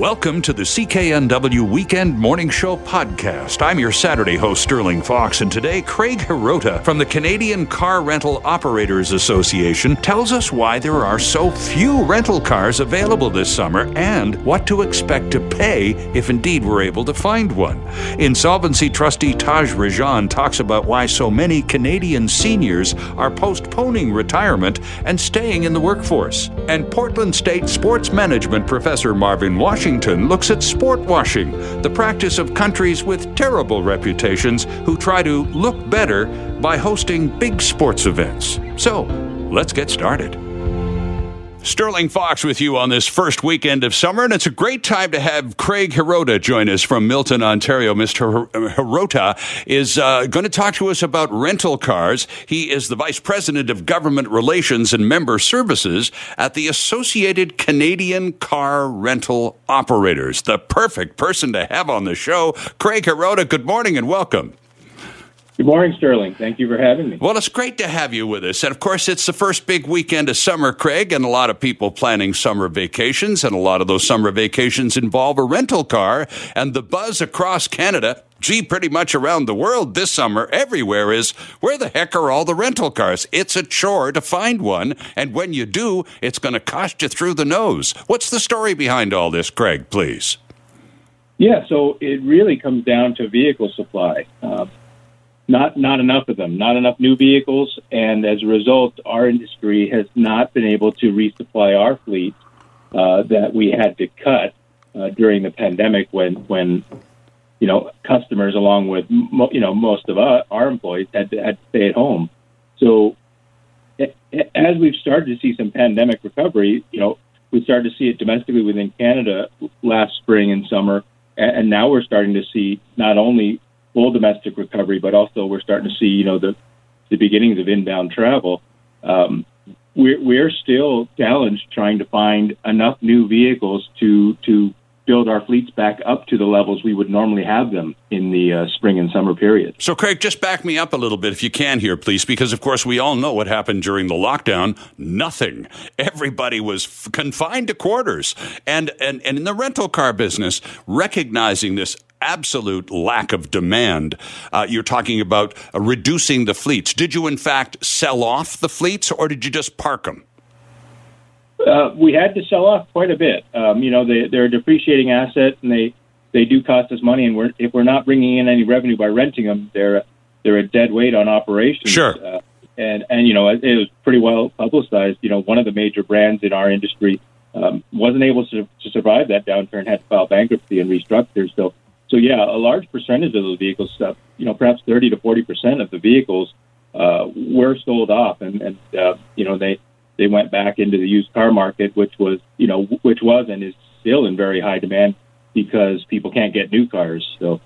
Welcome to the CKNW Weekend Morning Show podcast. I'm your Saturday host, Sterling Fox, and today Craig Hirota from the Canadian Car Rental Operators Association tells us why there are so few rental cars available this summer and what to expect to pay if indeed we're able to find one. Insolvency trustee Taz Rajan talks about why so many Canadian seniors are postponing retirement and staying in the workforce. And Portland State sports management professor Marvin Washington Washington looks at sport washing, the practice of countries with terrible reputations who try to look better by hosting big sports events. So, let's get started. Sterling Fox with you on this first weekend of summer, and it's a great time to have Craig Hirota join us from Milton, Ontario. Mr. Hirota is uh, going to talk to us about rental cars. He is the Vice President of Government Relations and Member Services at the Associated Canadian Car Rental Operators. The perfect person to have on the show. Craig Hirota, good morning and welcome. Good morning, Sterling. Thank you for having me. Well, it's great to have you with us. And of course, it's the first big weekend of summer, Craig, and a lot of people planning summer vacations. And a lot of those summer vacations involve a rental car. And the buzz across Canada, gee, pretty much around the world this summer, everywhere is where the heck are all the rental cars? It's a chore to find one. And when you do, it's going to cost you through the nose. What's the story behind all this, Craig, please? Yeah, so it really comes down to vehicle supply. Uh, not not enough of them, not enough new vehicles, and as a result, our industry has not been able to resupply our fleet uh, that we had to cut uh, during the pandemic when when you know customers, along with mo- you know most of our, our employees, had to, had to stay at home. So as we've started to see some pandemic recovery, you know, we started to see it domestically within Canada last spring and summer, and now we're starting to see not only full domestic recovery, but also we're starting to see, you know, the the beginnings of inbound travel. Um, we're, we're still challenged trying to find enough new vehicles to to build our fleets back up to the levels we would normally have them in the uh, spring and summer period. So, Craig, just back me up a little bit if you can here, please, because of course we all know what happened during the lockdown. Nothing. Everybody was f- confined to quarters, and, and and in the rental car business, recognizing this absolute lack of demand. Uh, you're talking about uh, reducing the fleets. Did you, in fact, sell off the fleets or did you just park them? Uh, we had to sell off quite a bit. Um, you know, they, they're a depreciating asset and they, they do cost us money. And we're, if we're not bringing in any revenue by renting them, they're, they're a dead weight on operations. Sure. Uh, and, and, you know, it, it was pretty well publicized. You know, one of the major brands in our industry um, wasn't able to, to survive that downturn, had to file bankruptcy and restructure. So so yeah, a large percentage of those vehicles, uh, you know, perhaps 30 to 40 percent of the vehicles uh, were sold off, and, and uh, you know they they went back into the used car market, which was you know which was and is still in very high demand because people can't get new cars. So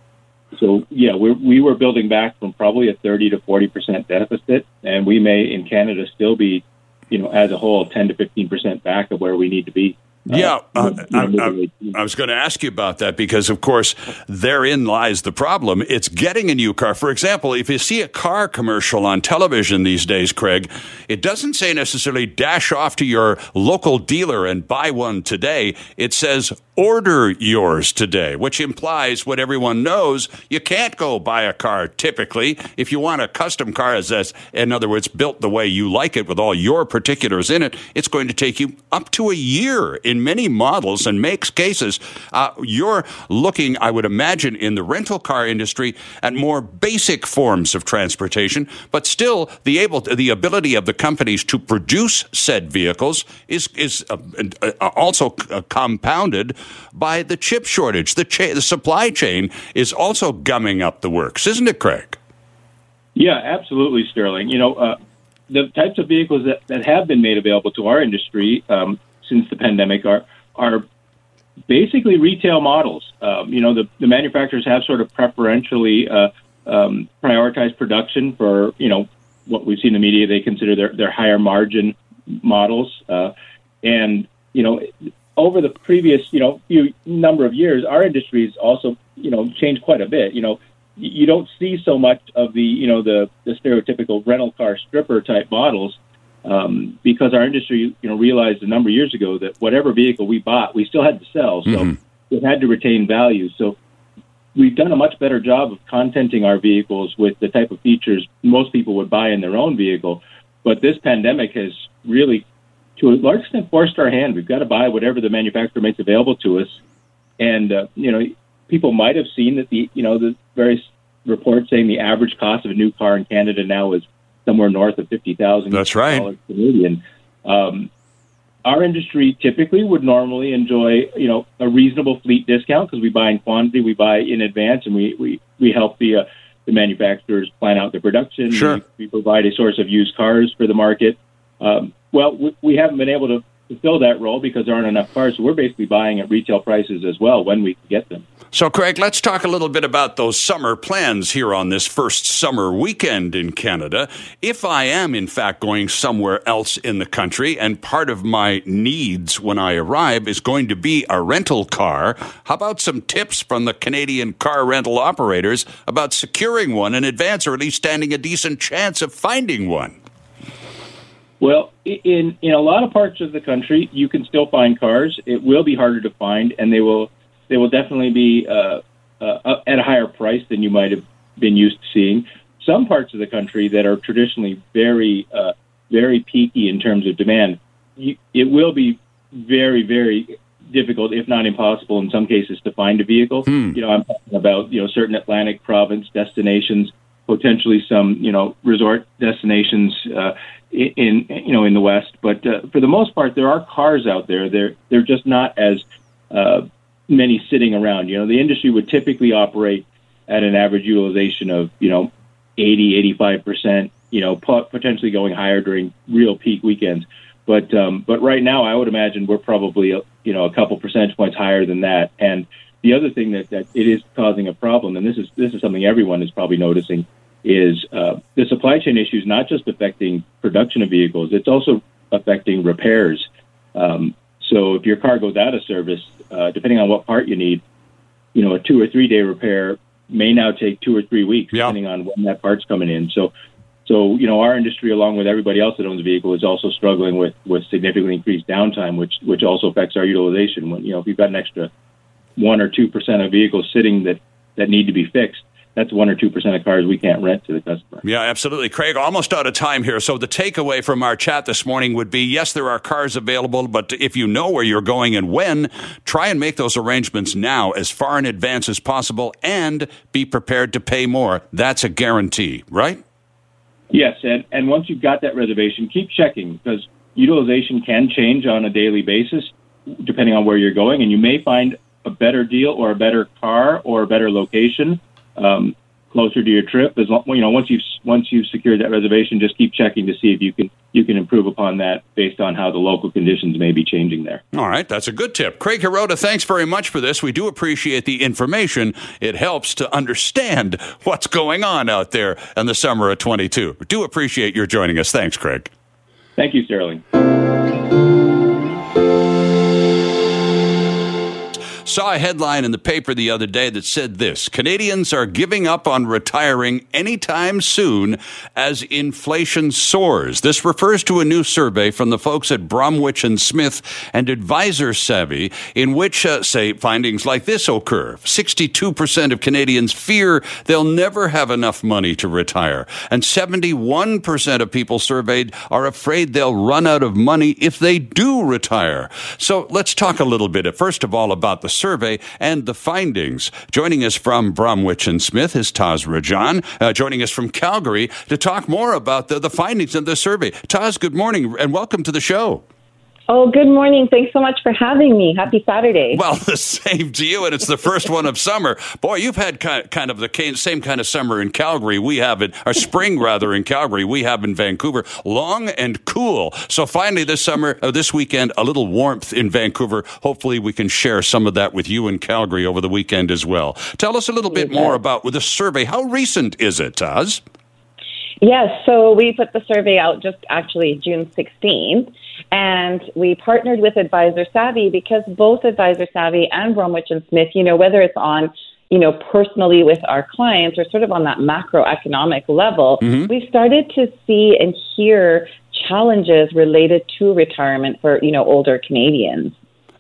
so yeah, we we were building back from probably a 30 to 40 percent deficit, and we may in Canada still be, you know, as a whole, 10 to 15 percent back of where we need to be. Yeah, uh, I, I, I, was going to ask you about that because, of course, therein lies the problem. It's getting a new car. For example, if you see a car commercial on television these days, Craig, it doesn't say necessarily dash off to your local dealer and buy one today. It says order yours today, which implies what everyone knows. You can't go buy a car typically. If you want a custom car, as that's, in other words, built the way you like it with all your particulars in it, it's going to take you up to a year in many models and makes cases. Uh, you're looking, I would imagine, in the rental car industry at more basic forms of transportation, but still the able, the ability of the companies to produce said vehicles is is uh, uh, also uh, compounded by the chip shortage. The, cha- the supply chain is also gumming up the works, isn't it, Craig? Yeah, absolutely, Sterling. You know, uh, the types of vehicles that, that have been made available to our industry um, since the pandemic are are basically retail models. Um, you know, the, the manufacturers have sort of preferentially uh, um, prioritized production for you know what we see in the media. They consider their their higher margin models, uh, and you know over the previous, you know, few number of years, our industry has also, you know, changed quite a bit. You know, you don't see so much of the, you know, the, the stereotypical rental car stripper type models um, because our industry, you know, realized a number of years ago that whatever vehicle we bought, we still had to sell. So, mm-hmm. it had to retain value. So we've done a much better job of contenting our vehicles with the type of features most people would buy in their own vehicle. But this pandemic has really, to a large extent, forced our hand. We've got to buy whatever the manufacturer makes available to us. And, uh, you know, people might have seen that the, you know, the various reports saying the average cost of a new car in Canada now is somewhere north of fifty thousand. That's right. Canadian. Um, our industry typically would normally enjoy, you know, a reasonable fleet discount because we buy in quantity, we buy in advance, and we we we help the uh, the manufacturers plan out their production. Sure. We, we provide a source of used cars for the market. Um, well, we, we haven't been able to fulfill that role because there aren't enough cars. So we're basically buying at retail prices as well when we get them. So, Craig, let's talk a little bit about those summer plans here on this first summer weekend in Canada. If I am, in fact, going somewhere else in the country and part of my needs when I arrive is going to be a rental car, how about some tips from the Canadian car rental operators about securing one in advance or at least standing a decent chance of finding one? Well, in in a lot of parts of the country, you can still find cars. It will be harder to find, and they will they will definitely be uh, uh, at a higher price than you might have been used to seeing. Some parts of the country that are traditionally very, uh, very peaky in terms of demand, you, it will be very, very difficult, if not impossible, in some cases, to find a vehicle. Hmm. You know, I'm talking about you know certain Atlantic province destinations, potentially some you know resort destinations uh, in, you know in the West. But uh, for the most part, there are cars out there. They're they're just not as uh, many sitting around. You know, the industry would typically operate at an average utilization of, you know, 80, 85%, you know, potentially going higher during real peak weekends. But, um, but right now, I would imagine we're probably, you know, a couple percentage points higher than that. And the other thing that, that it is causing a problem, and this is, this is something everyone is probably noticing, is uh, the supply chain issues not just affecting production of vehicles, it's also affecting repairs. Um, so if your car goes out of service, uh, depending on what part you need, you know, a two or three day repair may now take two or three weeks, yeah. depending on when that part's coming in. So, so you know, our industry, along with everybody else that owns a vehicle, is also struggling with with significantly increased downtime, which which also affects our utilization. When you know, if you've got an extra one or two percent of vehicles sitting that that need to be fixed, that's one or two percent of cars we can't rent to the customer. Yeah, absolutely, Craig. Almost out of time here. So the takeaway from our chat this morning would be: yes, there are cars available, but if you know where you're going and when, try and make those arrangements now, as far in advance as possible, and be prepared to pay more. That's a guarantee, right? Yes, and and once you've got that reservation, keep checking because utilization can change on a daily basis depending on where you're going, and you may find a better deal or a better car or a better location um, closer to your trip. As long, you know, once you've once you've secured that reservation, just keep checking to see if you can you can improve upon that based on how the local conditions may be changing there. All right, that's a good tip. Craig Hirota, thanks very much for this. We do appreciate the information. It helps to understand what's going on out there in the summer of 22. Do appreciate your joining us. Thanks, Craig. Thank you, Sterling. Saw a headline in the paper the other day that said this Canadians are giving up on retiring anytime soon as inflation soars. This refers to a new survey from the folks at Bromwich and Smith and Advisor Savvy, in which, uh, say, findings like this occur 62% of Canadians fear they'll never have enough money to retire, and 71% of people surveyed are afraid they'll run out of money if they do retire. So let's talk a little bit, first of all, about the survey and the findings. Joining us from Bromwich and Smith is Taz Rajan, uh, joining us from Calgary to talk more about the, the findings of the survey. Taz, good morning and welcome to the show. Oh, good morning. Thanks so much for having me. Happy Saturday. Well, the same to you, and it's the first one of summer. Boy, you've had kind of the same kind of summer in Calgary we have it, or spring rather in Calgary we have in Vancouver, long and cool. So finally, this summer, uh, this weekend, a little warmth in Vancouver. Hopefully, we can share some of that with you in Calgary over the weekend as well. Tell us a little bit more about with the survey. How recent is it, Taz? Yes, so we put the survey out just actually June 16th, and we partnered with Advisor Savvy because both Advisor Savvy and Bromwich and Smith, you know, whether it's on you know, personally with our clients or sort of on that macroeconomic level, mm-hmm. we started to see and hear challenges related to retirement for, you know, older Canadians.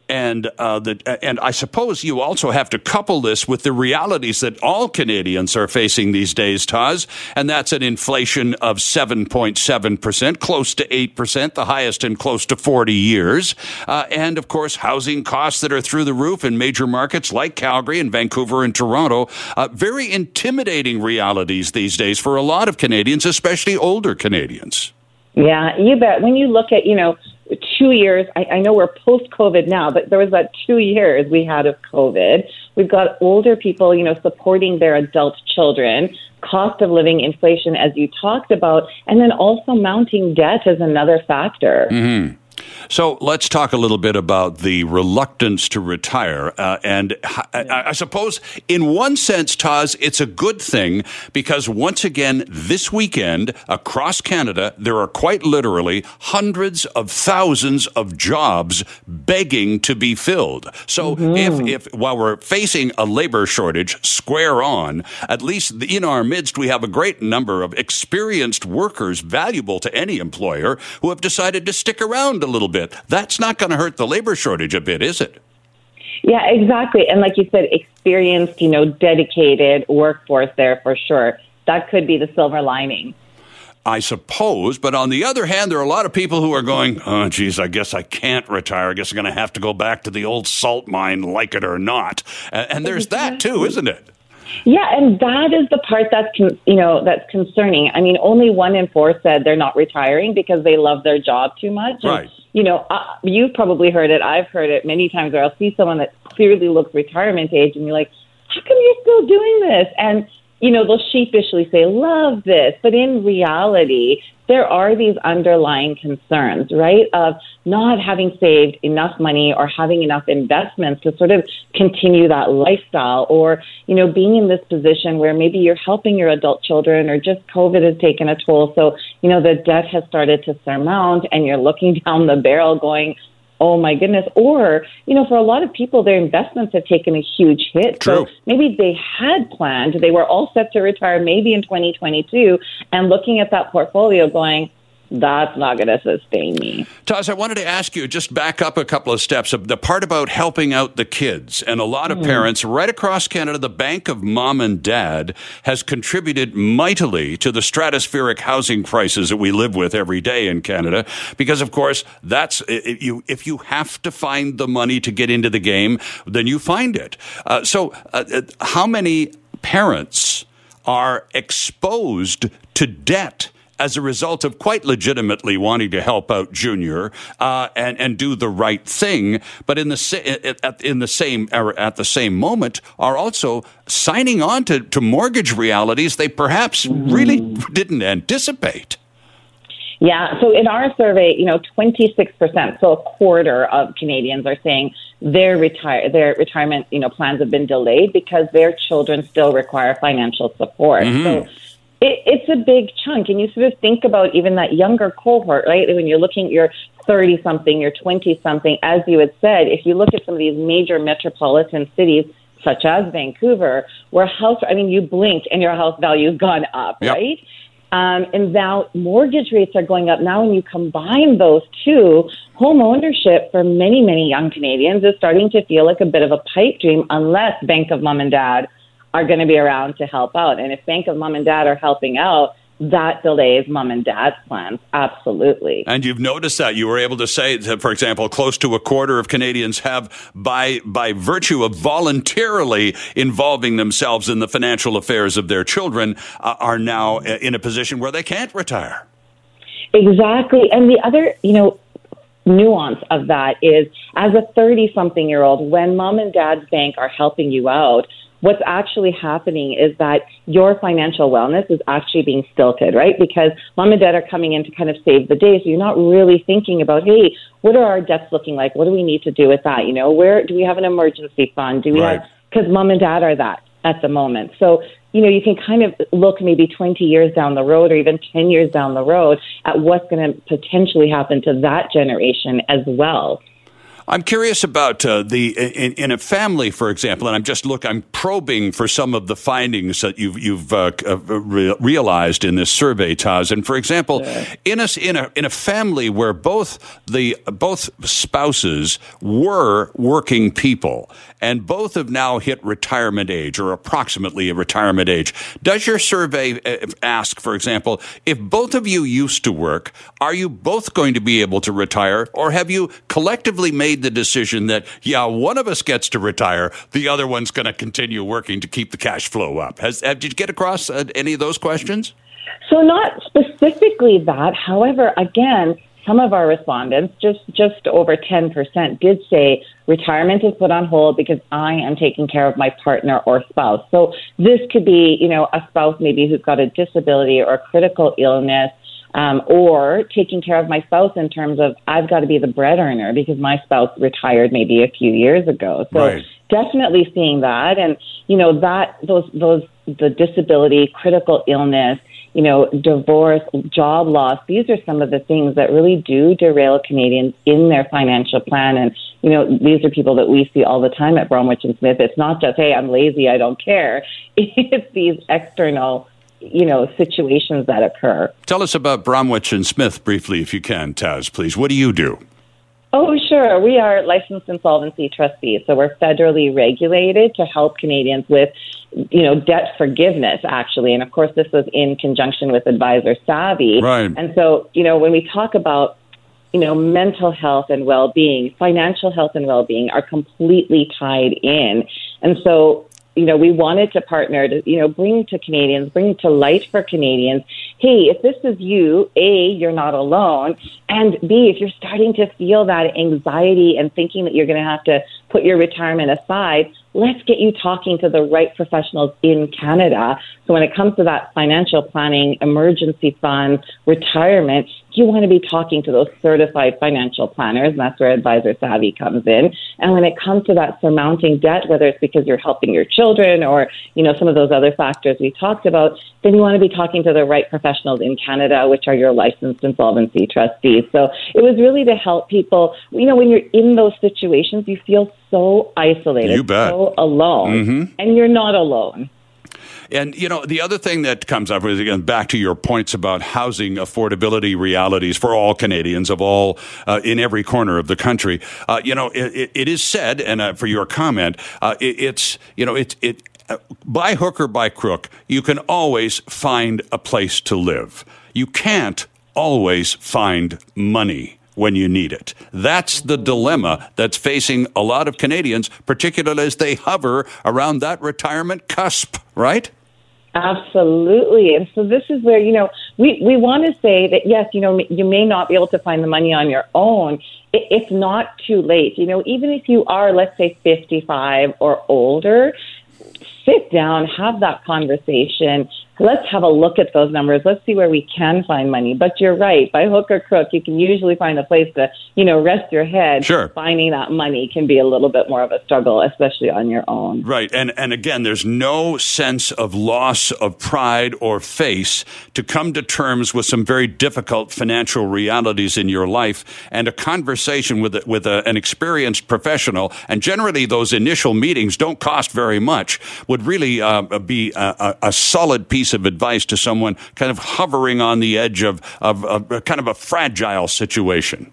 And uh, the, and I suppose you also have to couple this with the realities that all Canadians are facing these days, Taz, and that's an inflation of 7.7 percent, close to eight percent, the highest in close to 40 years, uh, and of course housing costs that are through the roof in major markets like Calgary and Vancouver and Toronto. Uh, very intimidating realities these days for a lot of Canadians, especially older Canadians. Yeah, you bet. When you look at, you know, two years, I, I know we're post COVID now, but there was that two years we had of COVID. We've got older people, you know, supporting their adult children, cost of living inflation, as you talked about, and then also mounting debt is another factor. Mm-hmm. So let's talk a little bit about the reluctance to retire. Uh, and I, I, suppose, in one sense, Taz, it's a good thing because once again, this weekend across Canada, there are quite literally hundreds of thousands of jobs begging to be filled. So mm-hmm. if, if while we're facing a labor shortage square on, at least in our midst, we have a great number of experienced workers valuable to any employer who have decided to stick around a little bit. That's not going to hurt the labor shortage a bit, is it? Yeah, exactly. And like you said, experienced, you know, dedicated workforce there for sure. That could be the silver lining. I suppose. But on the other hand, there are a lot of people who are going, oh, geez, I guess I can't retire. I guess I'm going to have to go back to the old salt mine, like it or not. And there's mm-hmm. that too, isn't it? Yeah, and that is the part that's you know that's concerning. I mean, only one in four said they're not retiring because they love their job too much. And. You know, uh, you've probably heard it. I've heard it many times. Where I'll see someone that clearly looks retirement age, and you're like, "How come you're still doing this?" And you know, they'll sheepishly say, "Love this," but in reality, there are these underlying concerns, right, of not having saved enough money or having enough investments to sort of continue that lifestyle, or, you know, being in this position where maybe you're helping your adult children or just COVID has taken a toll. So, you know, the debt has started to surmount and you're looking down the barrel going, oh my goodness. Or, you know, for a lot of people, their investments have taken a huge hit. True. So maybe they had planned, they were all set to retire maybe in 2022, and looking at that portfolio going, that's not going to sustain me. Taz, I wanted to ask you just back up a couple of steps. The part about helping out the kids, and a lot of mm. parents right across Canada, the Bank of Mom and Dad has contributed mightily to the stratospheric housing prices that we live with every day in Canada. Because, of course, that's if you if you have to find the money to get into the game, then you find it. Uh, so, uh, uh how many parents are exposed to debt? As a result of quite legitimately wanting to help out Junior uh, and and do the right thing, but in the sa- in the same at the same moment are also signing on to, to mortgage realities they perhaps really didn't anticipate. Yeah. So in our survey, you know, 26%, so a quarter of Canadians are saying their retire their retirement, you know, plans have been delayed because their children still require financial support. Mm-hmm. So it, it's a big chunk. And you sort of think about even that younger cohort, right? When you're looking at your 30 something, your 20 something, as you had said, if you look at some of these major metropolitan cities, such as Vancouver, where house, I mean, you blink and your house value has gone up, yep. right? Um, and now mortgage rates are going up. Now, when you combine those two, home ownership for many, many young Canadians is starting to feel like a bit of a pipe dream unless Bank of Mom and Dad are going to be around to help out. And if Bank of Mom and Dad are helping out, that delays mom and dad's plans. Absolutely. And you've noticed that you were able to say that, for example, close to a quarter of Canadians have, by, by virtue of voluntarily involving themselves in the financial affairs of their children, uh, are now in a position where they can't retire. Exactly. And the other, you know, nuance of that is as a 30 something year old, when mom and dad's bank are helping you out, what's actually happening is that your financial wellness is actually being stilted, right? Because mom and dad are coming in to kind of save the day. So you're not really thinking about, hey, what are our debts looking like? What do we need to do with that? You know, where do we have an emergency fund? Do we right. have, because mom and dad are that at the moment. So, you know, you can kind of look maybe 20 years down the road or even 10 years down the road at what's going to potentially happen to that generation as well. I'm curious about uh, the in, in, a family, for example, and I'm just look. I'm probing for some of the findings that you've you've uh, uh re- realized in this survey, Taz. And for example, yeah. in a in a in a family where both the both spouses were working people and both have now hit retirement age or approximately a retirement age, does your survey uh, ask, for example, if both of you used to work, are you both going to be able to retire, or have you collectively made the decision that, yeah, one of us gets to retire, the other one's going to continue working to keep the cash flow up? Has, have, did you get across uh, any of those questions? So, not specifically that. However, again, some of our respondents, just just over 10%, did say retirement is put on hold because I am taking care of my partner or spouse. So this could be, you know, a spouse maybe who's got a disability or a critical illness. Um, or taking care of my spouse in terms of I've got to be the bread earner because my spouse retired maybe a few years ago. So right. definitely seeing that, and you know that those those the disability, critical illness, you know, divorce, job loss. These are some of the things that really do derail Canadians in their financial plan. And, you know, these are people that we see all the time at Bromwich and Smith. It's not just, hey, I'm lazy, I don't care. It's these external you know situations that occur. Tell us about Bromwich and Smith briefly, if you can, Taz, please. What do you do? Oh, sure. We are licensed insolvency trustees, so we're federally regulated to help Canadians with, you know, debt forgiveness. Actually, and of course, this was in conjunction with Advisor Savvy. Right. And so, you know, when we talk about you know, mental health and well-being, financial health and well-being are completely tied in. And so you know, we wanted to partner to, you know, bring to Canadians, bring to light for Canadians, hey, if this is you, A, you're not alone, and B, if you're starting to feel that anxiety and thinking that you're going to have to put your retirement aside, let's get you talking to the right professionals in Canada. So when it comes to that financial planning, emergency fund, retirement, you want to be talking to those certified financial planners, and that's where Advisor Savvy comes in. And when it comes to that surmounting debt, whether it's because you're helping your children or, you know, some of those other factors we talked about, then you want to be talking to the right professionals in Canada, which are your licensed insolvency trustees. So it was really to help people, you know, when you're in those situations, you feel so isolated, you bet. so alone, mm-hmm. and you're not alone. And you know, the other thing that comes up is again back to your points about housing affordability realities for all Canadians of all uh, in every corner of the country. Uh, you know, it, it is said, and uh, for your comment, uh, it, it's you know, it it uh, by hook or by crook, you can always find a place to live. You can't always find money when you need it. That's the dilemma that's facing a lot of Canadians, particularly as they hover around that retirement cusp, right? Absolutely. And so this is where, you know, we, we want to say that, yes, you know, you may not be able to find the money on your own. It, it's not too late. You know, even if you are, let's say, 55 or older, sit down, have that conversation, let's have a look at those numbers. Let's see where we can find money. But you're right. By hook or crook, you can usually find a place to, you know, rest your head. Sure. Finding that money can be a little bit more of a struggle, especially on your own. Right. And, and again, there's no sense of loss of pride or face to come to terms with some very difficult financial realities in your life and a conversation with, a, with a, an experienced professional. And generally, those initial meetings don't cost very much, would really uh, be a, a, solid piece piece of advice to someone kind of hovering on the edge of, of, of kind of a fragile situation?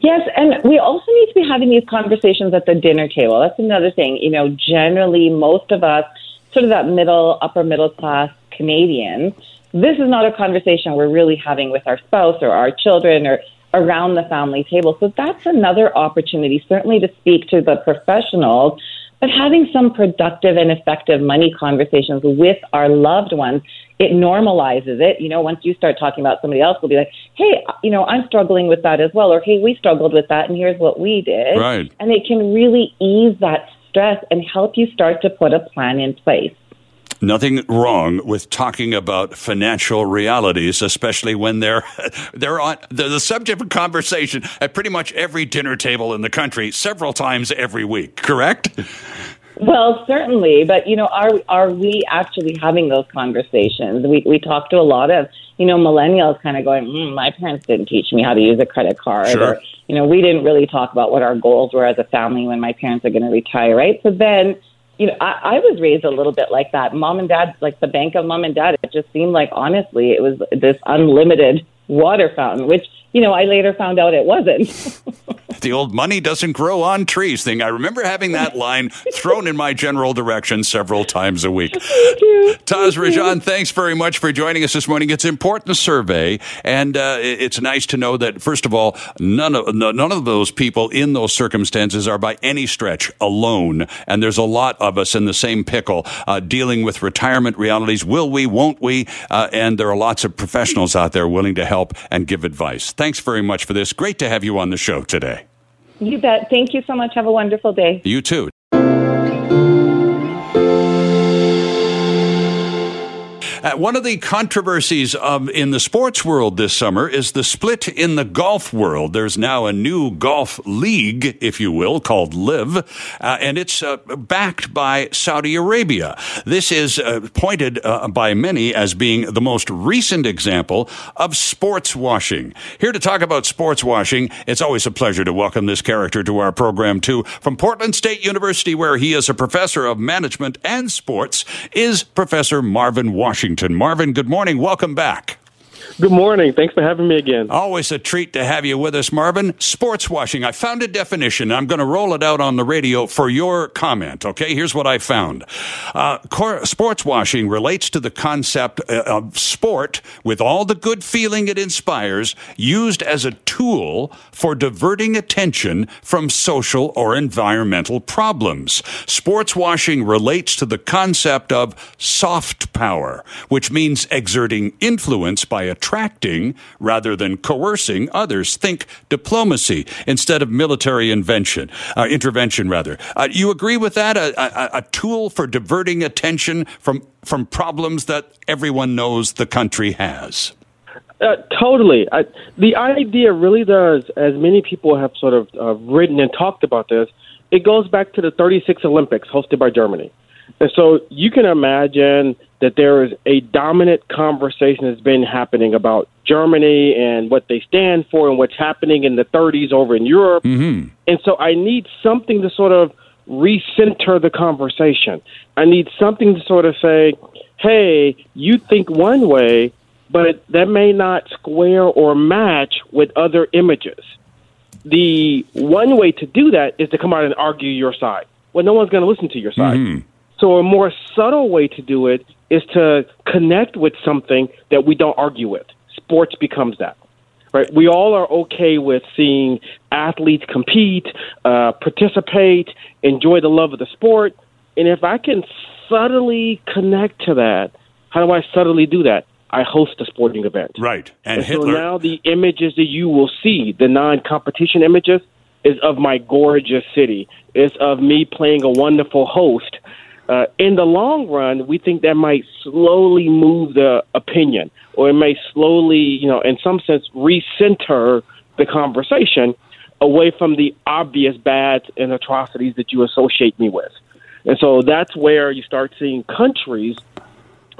Yes, and we also need to be having these conversations at the dinner table. That's another thing. You know, generally, most of us, sort of that middle, upper middle class Canadians, this is not a conversation we're really having with our spouse or our children or around the family table. So that's another opportunity, certainly to speak to the professionals but having some productive and effective money conversations with our loved ones, it normalizes it. You know, once you start talking about somebody else, will be like, hey, you know, I'm struggling with that as well. Or, hey, we struggled with that and here's what we did. Right. And it can really ease that stress and help you start to put a plan in place. Nothing wrong with talking about financial realities, especially when they're they're on they're the subject of conversation at pretty much every dinner table in the country, several times every week. Correct? Well, certainly, but you know, are are we actually having those conversations? We we talk to a lot of you know, millennials kind of going, mm, my parents didn't teach me how to use a credit card. Sure. Or, you know, we didn't really talk about what our goals were as a family when my parents are going to retire, right? So then, you know, I, I was raised a little bit like that. Mom and dad, like the bank of mom and dad, it just seemed like, honestly, it was this unlimited water fountain, which, you know, I later found out it wasn't. the old money doesn't grow on trees thing. I remember having that line thrown in my general direction several times a week. Thank. Taz Rajan, thanks very much for joining us this morning. It's an important survey, and uh, it's nice to know that, first of all, none of, none of those people in those circumstances are by any stretch alone. And there's a lot of us in the same pickle uh, dealing with retirement realities. Will we, won't we? Uh, and there are lots of professionals out there willing to help and give advice. Thanks very much for this. Great to have you on the show today. You bet. Thank you so much. Have a wonderful day. You too. Uh, one of the controversies um, in the sports world this summer is the split in the golf world. There's now a new golf league, if you will, called LIV, uh, and it's uh, backed by Saudi Arabia. This is uh, pointed uh, by many as being the most recent example of sports washing. Here to talk about sports washing, it's always a pleasure to welcome this character to our program, too. From Portland State University, where he is a professor of management and sports, is Professor Marvin Washington. Washington. Marvin, good morning. Welcome back. Good morning. Thanks for having me again. Always a treat to have you with us, Marvin. Sports washing. I found a definition. I'm going to roll it out on the radio for your comment. Okay, here's what I found. Uh, sports washing relates to the concept uh, of sport with all the good feeling it inspires, used as a tool for diverting attention from social or environmental problems. Sports washing relates to the concept of soft power, which means exerting influence by attracting rather than coercing others. Think diplomacy instead of military invention, uh, intervention rather. Uh, you agree with that? A, a, a tool for diverting attention from from problems that everyone knows the country has. Uh, totally. I, the idea really does, as many people have sort of uh, written and talked about this, it goes back to the 36 Olympics hosted by Germany. And so you can imagine that there is a dominant conversation that's been happening about Germany and what they stand for and what's happening in the 30s over in Europe. Mm-hmm. And so I need something to sort of recenter the conversation. I need something to sort of say, hey, you think one way, but that may not square or match with other images. The one way to do that is to come out and argue your side. Well, no one's going to listen to your side. Mm-hmm. So a more subtle way to do it is to connect with something that we don't argue with. Sports becomes that. Right? We all are okay with seeing athletes compete, uh, participate, enjoy the love of the sport. And if I can subtly connect to that, how do I subtly do that? I host a sporting event. Right. And, And so now the images that you will see, the non-competition images, is of my gorgeous city. It's of me playing a wonderful host. Uh, in the long run, we think that might slowly move the opinion, or it may slowly, you know, in some sense, recenter the conversation away from the obvious bads and atrocities that you associate me with. And so that's where you start seeing countries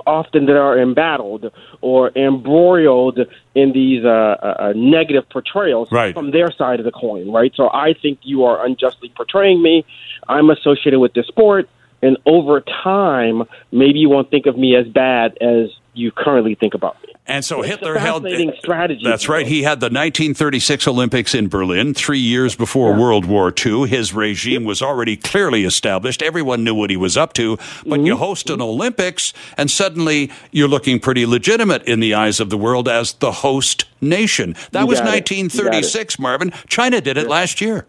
often that are embattled or embroiled in these uh, uh, negative portrayals Right. from their side of the coin, right? So I think you are unjustly portraying me. I'm associated with this sport, and over time, maybe you won't think of me as bad as you currently think about me. And so It's Hitler held. strategy. That's right. He had the 1936 Olympics in Berlin, three years before World War II. His regime was already clearly established. Everyone knew what he was up to. But you Mm-hmm. host an Olympics, and suddenly you're looking pretty legitimate in the eyes of the world as the host nation. That was it. You got it. 1936, Marvin. China did it last year.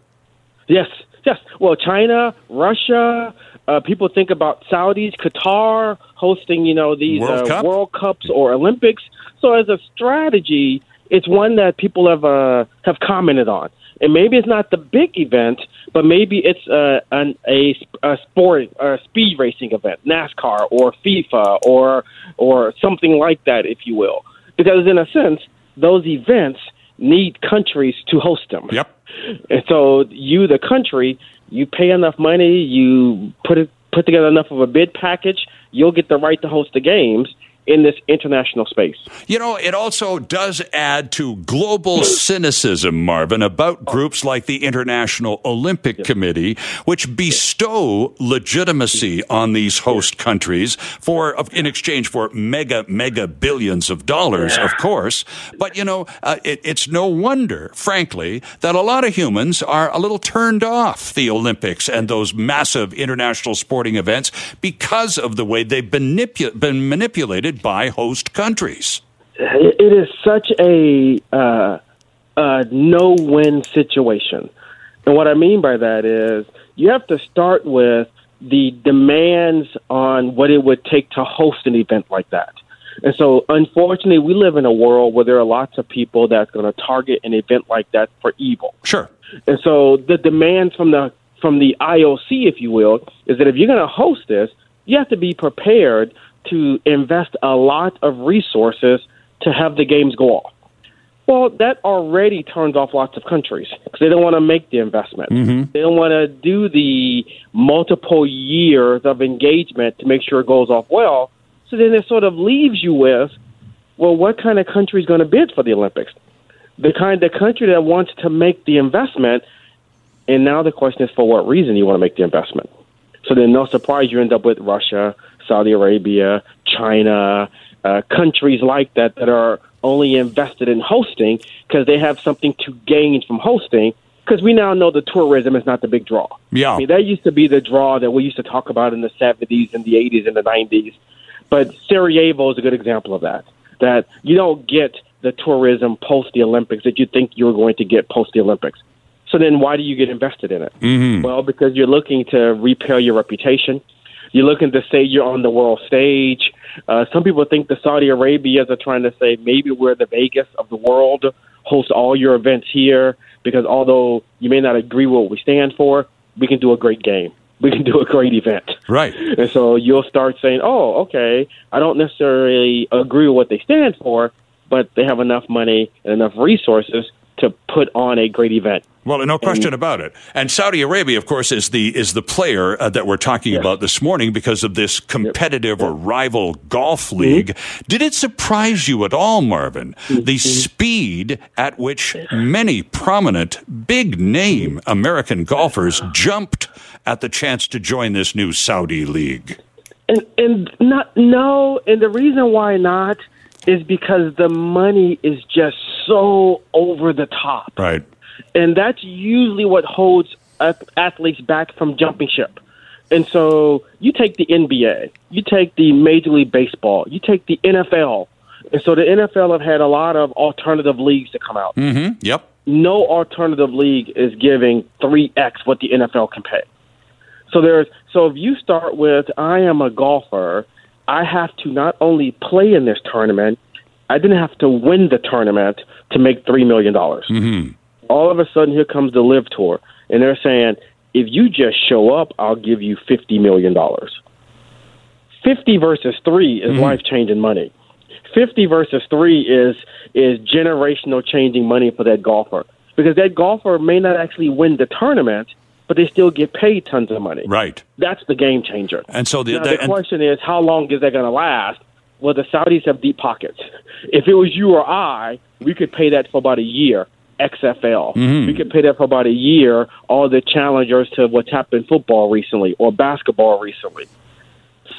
Yes, yes. Well, China, Russia. Uh, people think about Saudis, Qatar hosting, you know, these World uh, Cup? World Cups or Olympics. So, as a strategy, it's one that people have uh, have commented on. And maybe it's not the big event, but maybe it's uh, an, a, a sport, a speed racing event, NASCAR or FIFA or or something like that, if you will. Because in a sense, those events need countries to host them. Yep. And so you, the country, you pay enough money, you put it put together enough of a bid package, you'll get the right to host the games. In this international space. You know, it also does add to global cynicism, Marvin, about groups like the International Olympic Committee, which bestow legitimacy on these host countries for in exchange for mega mega billions of dollars, of course. But you know, uh, it, it's no wonder, frankly, that a lot of humans are a little turned off the Olympics and those massive international sporting events because of the way they've been, manipu- by host countries. It is such a, uh, a no win situation. And what I mean by that is you have to start with the demands on what it would take to host an event like that. And so, unfortunately, we live in a world where there are lots of people that's going to target an event like that for evil. Sure. And so, the demands from the from the IOC, if you will, is that if you're going to host this, you have to be prepared to invest a lot of resources to have the games go off. Well, that already turns off lots of countries because they don't want to make the investment. Mm-hmm. They don't want to do the multiple years of engagement to make sure it goes off well. So then it sort of leaves you with, well, what kind of country is going to bid for the Olympics? The kind of country that wants to make the investment. And now the question is for what reason you want to make the investment. So then, no surprise, you end up with Russia, Saudi Arabia, China, uh, countries like that that are only invested in hosting because they have something to gain from hosting. Because we now know the tourism is not the big draw. Yeah. I mean, that used to be the draw that we used to talk about in the 70s and the 80s and the 90s. But Sarajevo is a good example of that. That you don't get the tourism post the Olympics that you think you're going to get post the Olympics. So then why do you get invested in it? Mm-hmm. Well, because you're looking to repair your reputation. You're looking to say you're on the world stage. Uh, some people think the Saudi Arabias are trying to say maybe we're the Vegas of the world, host all your events here, because although you may not agree with what we stand for, we can do a great game. We can do a great event. Right. And so you'll start saying, oh, okay, I don't necessarily agree with what they stand for, but they have enough money and enough resources to put on a great event. Well, no question about it. And Saudi Arabia, of course, is the is the player uh, that we're talking Yes. about this morning because of this competitive or rival golf league. Did it surprise you at all, Marvin, the speed at which many prominent, big name American golfers jumped at the chance to join this new Saudi league? And and not no, and the reason why not is because the money is just so over the top. Right. and that's usually what holds athletes back from jumping ship. And so you take the NBA, you take the Major League Baseball, you take the NFL. And so the NFL have had a lot of alternative leagues to come out. Mm-hmm. Yep. No alternative league is giving 3x what the NFL can pay. So there's so if you start with I am a golfer, I have to not only play in this tournament, I didn't have to win the tournament to make 3 million dollars Mm-hmm. all of a sudden here comes the LIV tour and they're saying if you just show up i'll give you 50 million dollars 50 versus 3 is life changing money 50 versus 3 is is generational changing money for that golfer because that golfer may not actually win the tournament but they still get paid tons of money Right. that's the game changer And so the, now, the the question is, how long is that going to last? Well, the Saudis have deep pockets. If it was you or I, we could pay that for about a year. XFL. Mm-hmm. We could pay that for about a year. All the challengers to what's happened in football recently or basketball recently.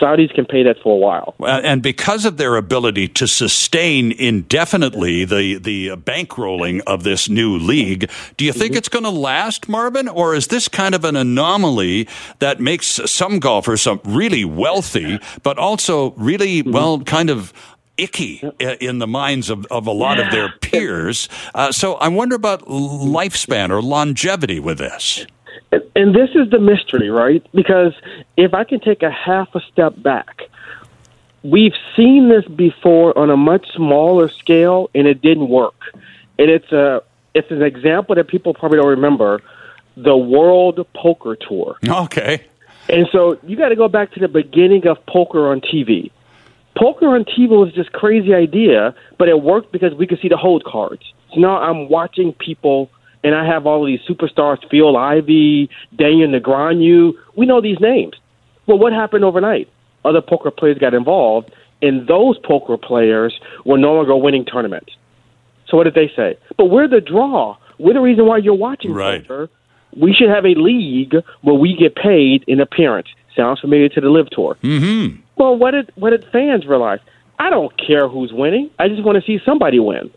Saudis can pay that for a while. Uh, and because of their ability to sustain indefinitely the the bankrolling of this new league, do you think it's going to last, Marvin, or is this kind of an anomaly that makes some golfers some really wealthy, but also really well, kind of icky in the minds of, of a lot of their peers? Uh, so I wonder about lifespan or longevity with this. And, and this is the mystery, right? Because if I can take a half a step back, we've seen this before on a much smaller scale, and it didn't work. And it's a it's an example that people probably don't remember: the World Poker Tour. Okay. And so you got to go back to the beginning of poker on TV. Poker on TV was this crazy idea, but it worked because we could see the hold cards. So now I'm watching people, and I have all of these superstars: Phil Ivey, Daniel Negreanu. We know these names. Well, what happened overnight? Other poker players got involved, and those poker players were no longer winning tournaments. So what did they say? But we're the draw. We're the reason why you're watching Right. poker. We should have a league where we get paid in appearance. Sounds familiar to the LIV Tour. Mm-hmm. Well, what did what did fans realize? I don't care who's winning. I just want to see somebody win.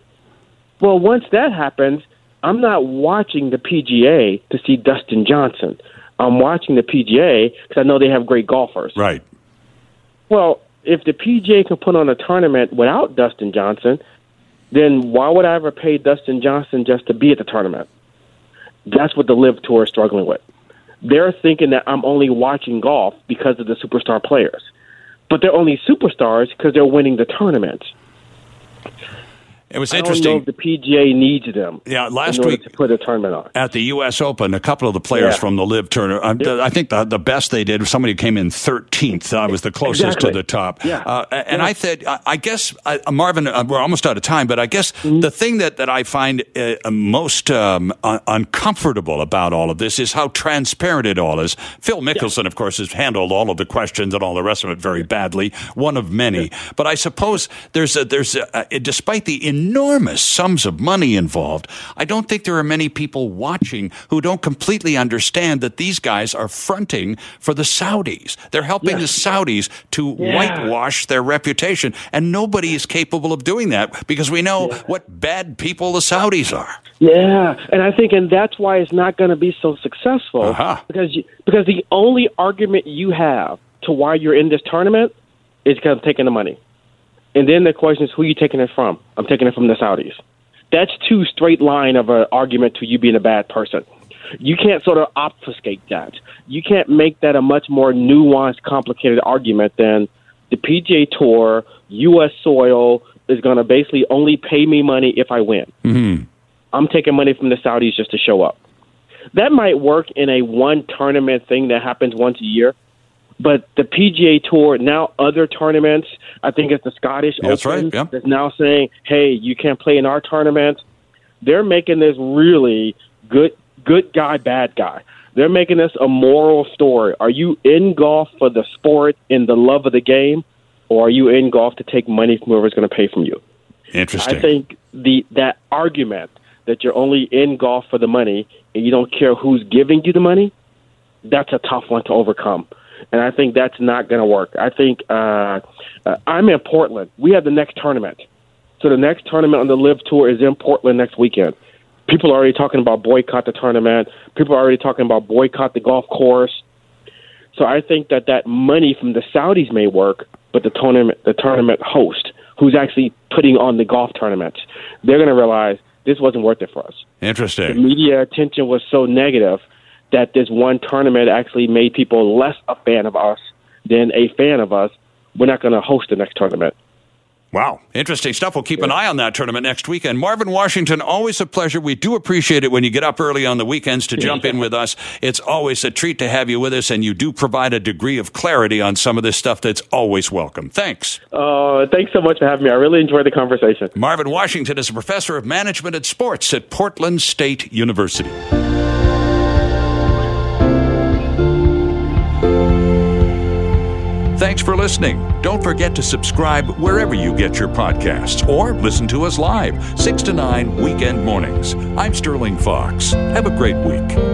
Well, once that happens, I'm not watching the PGA to see Dustin Johnson. I'm watching the PGA because I know they have great golfers. Right. Well, if the PGA can put on a tournament without Dustin Johnson, then why would I ever pay Dustin Johnson just to be at the tournament? That's what the LIV Tour is struggling with. They're thinking that I'm only watching golf because of the superstar players, but they're only superstars because they're winning the tournaments. It was I interesting. the PGA needs them. Yeah, last in week- to put a tournament on. At the U.S. Open, a couple of the players Yeah. from the LIV Tour, I, I think the, the best they did was somebody who came in 13th. I was the closest Exactly. to the top. Yeah. Uh, and Yeah. I said, I, I guess, uh, Marvin, uh, we're almost out of time, but I guess Mm-hmm. the thing that, that I find uh, most um, un- uncomfortable about all of this is how transparent it all is. Phil Mickelson, of course, has handled all of the questions and all the rest of it very badly, one of many. But I suppose there's a, there's a, uh, despite the enormous sums of money involved, I don't think there are many people watching who don't completely understand that these guys are fronting for the Saudis. They're helping the Saudis to Yeah. whitewash their reputation, and nobody is capable of doing that because we know what bad people the Saudis are. Yeah, and I think, and that's why it's not going to be so successful Uh-huh. because you, because the only argument you have to why you're in this tournament is because I'm taking the money, and then the question is who are you taking it from? I'm taking it from the Saudis. That's too straight line of an argument to you being a bad person. You can't sort of obfuscate that. You can't make that a much more nuanced, complicated argument than the PGA Tour, U.S. soil is going to basically only pay me money if I win. Mm-hmm. I'm taking money from the Saudis just to show up. That might work in a one tournament thing that happens once a year, but the PGA Tour now other tournaments. I think it's the Scottish That's Open right, yeah. that's now saying, "Hey, you can't play in our tournament." They're making this really good, good guy, bad guy. They're making this a moral story. Are you in golf for the sport and the love of the game, or are you in golf to take money from whoever's going to pay from you? Interesting. I think the that argument that you're only in golf for the money and you don't care who's giving you the money, that's a tough one to overcome. And I think that's not going to work. I think uh, uh, I'm in Portland. We have the next tournament. So the next tournament on the LIV Tour is in Portland next weekend. People are already talking about boycott the tournament. People are already talking about boycott the golf course. So I think that that money from the Saudis may work, but the tournament, the tournament host, who's actually putting on the golf tournaments, they're going to realize this wasn't worth it for us. The Interesting. media attention was so negative that this one tournament actually made people less a fan of us than a fan of us. We're not going to host the next tournament. Wow. Interesting stuff. We'll keep an eye on that tournament next weekend. Marvin Washington, always a pleasure. We do appreciate it when you get up early on the weekends to jump in with us. It's always a treat to have you with us, and you do provide a degree of clarity on some of this stuff that's always welcome. Thanks. Uh, thanks so much for having me. I really enjoyed the conversation. Marvin Washington is a professor of management and sports at Portland State University. Thanks for listening. Don't forget to subscribe wherever you get your podcasts or listen to us live, 6 to 9 weekend mornings. I'm Sterling Fox. Have a great week.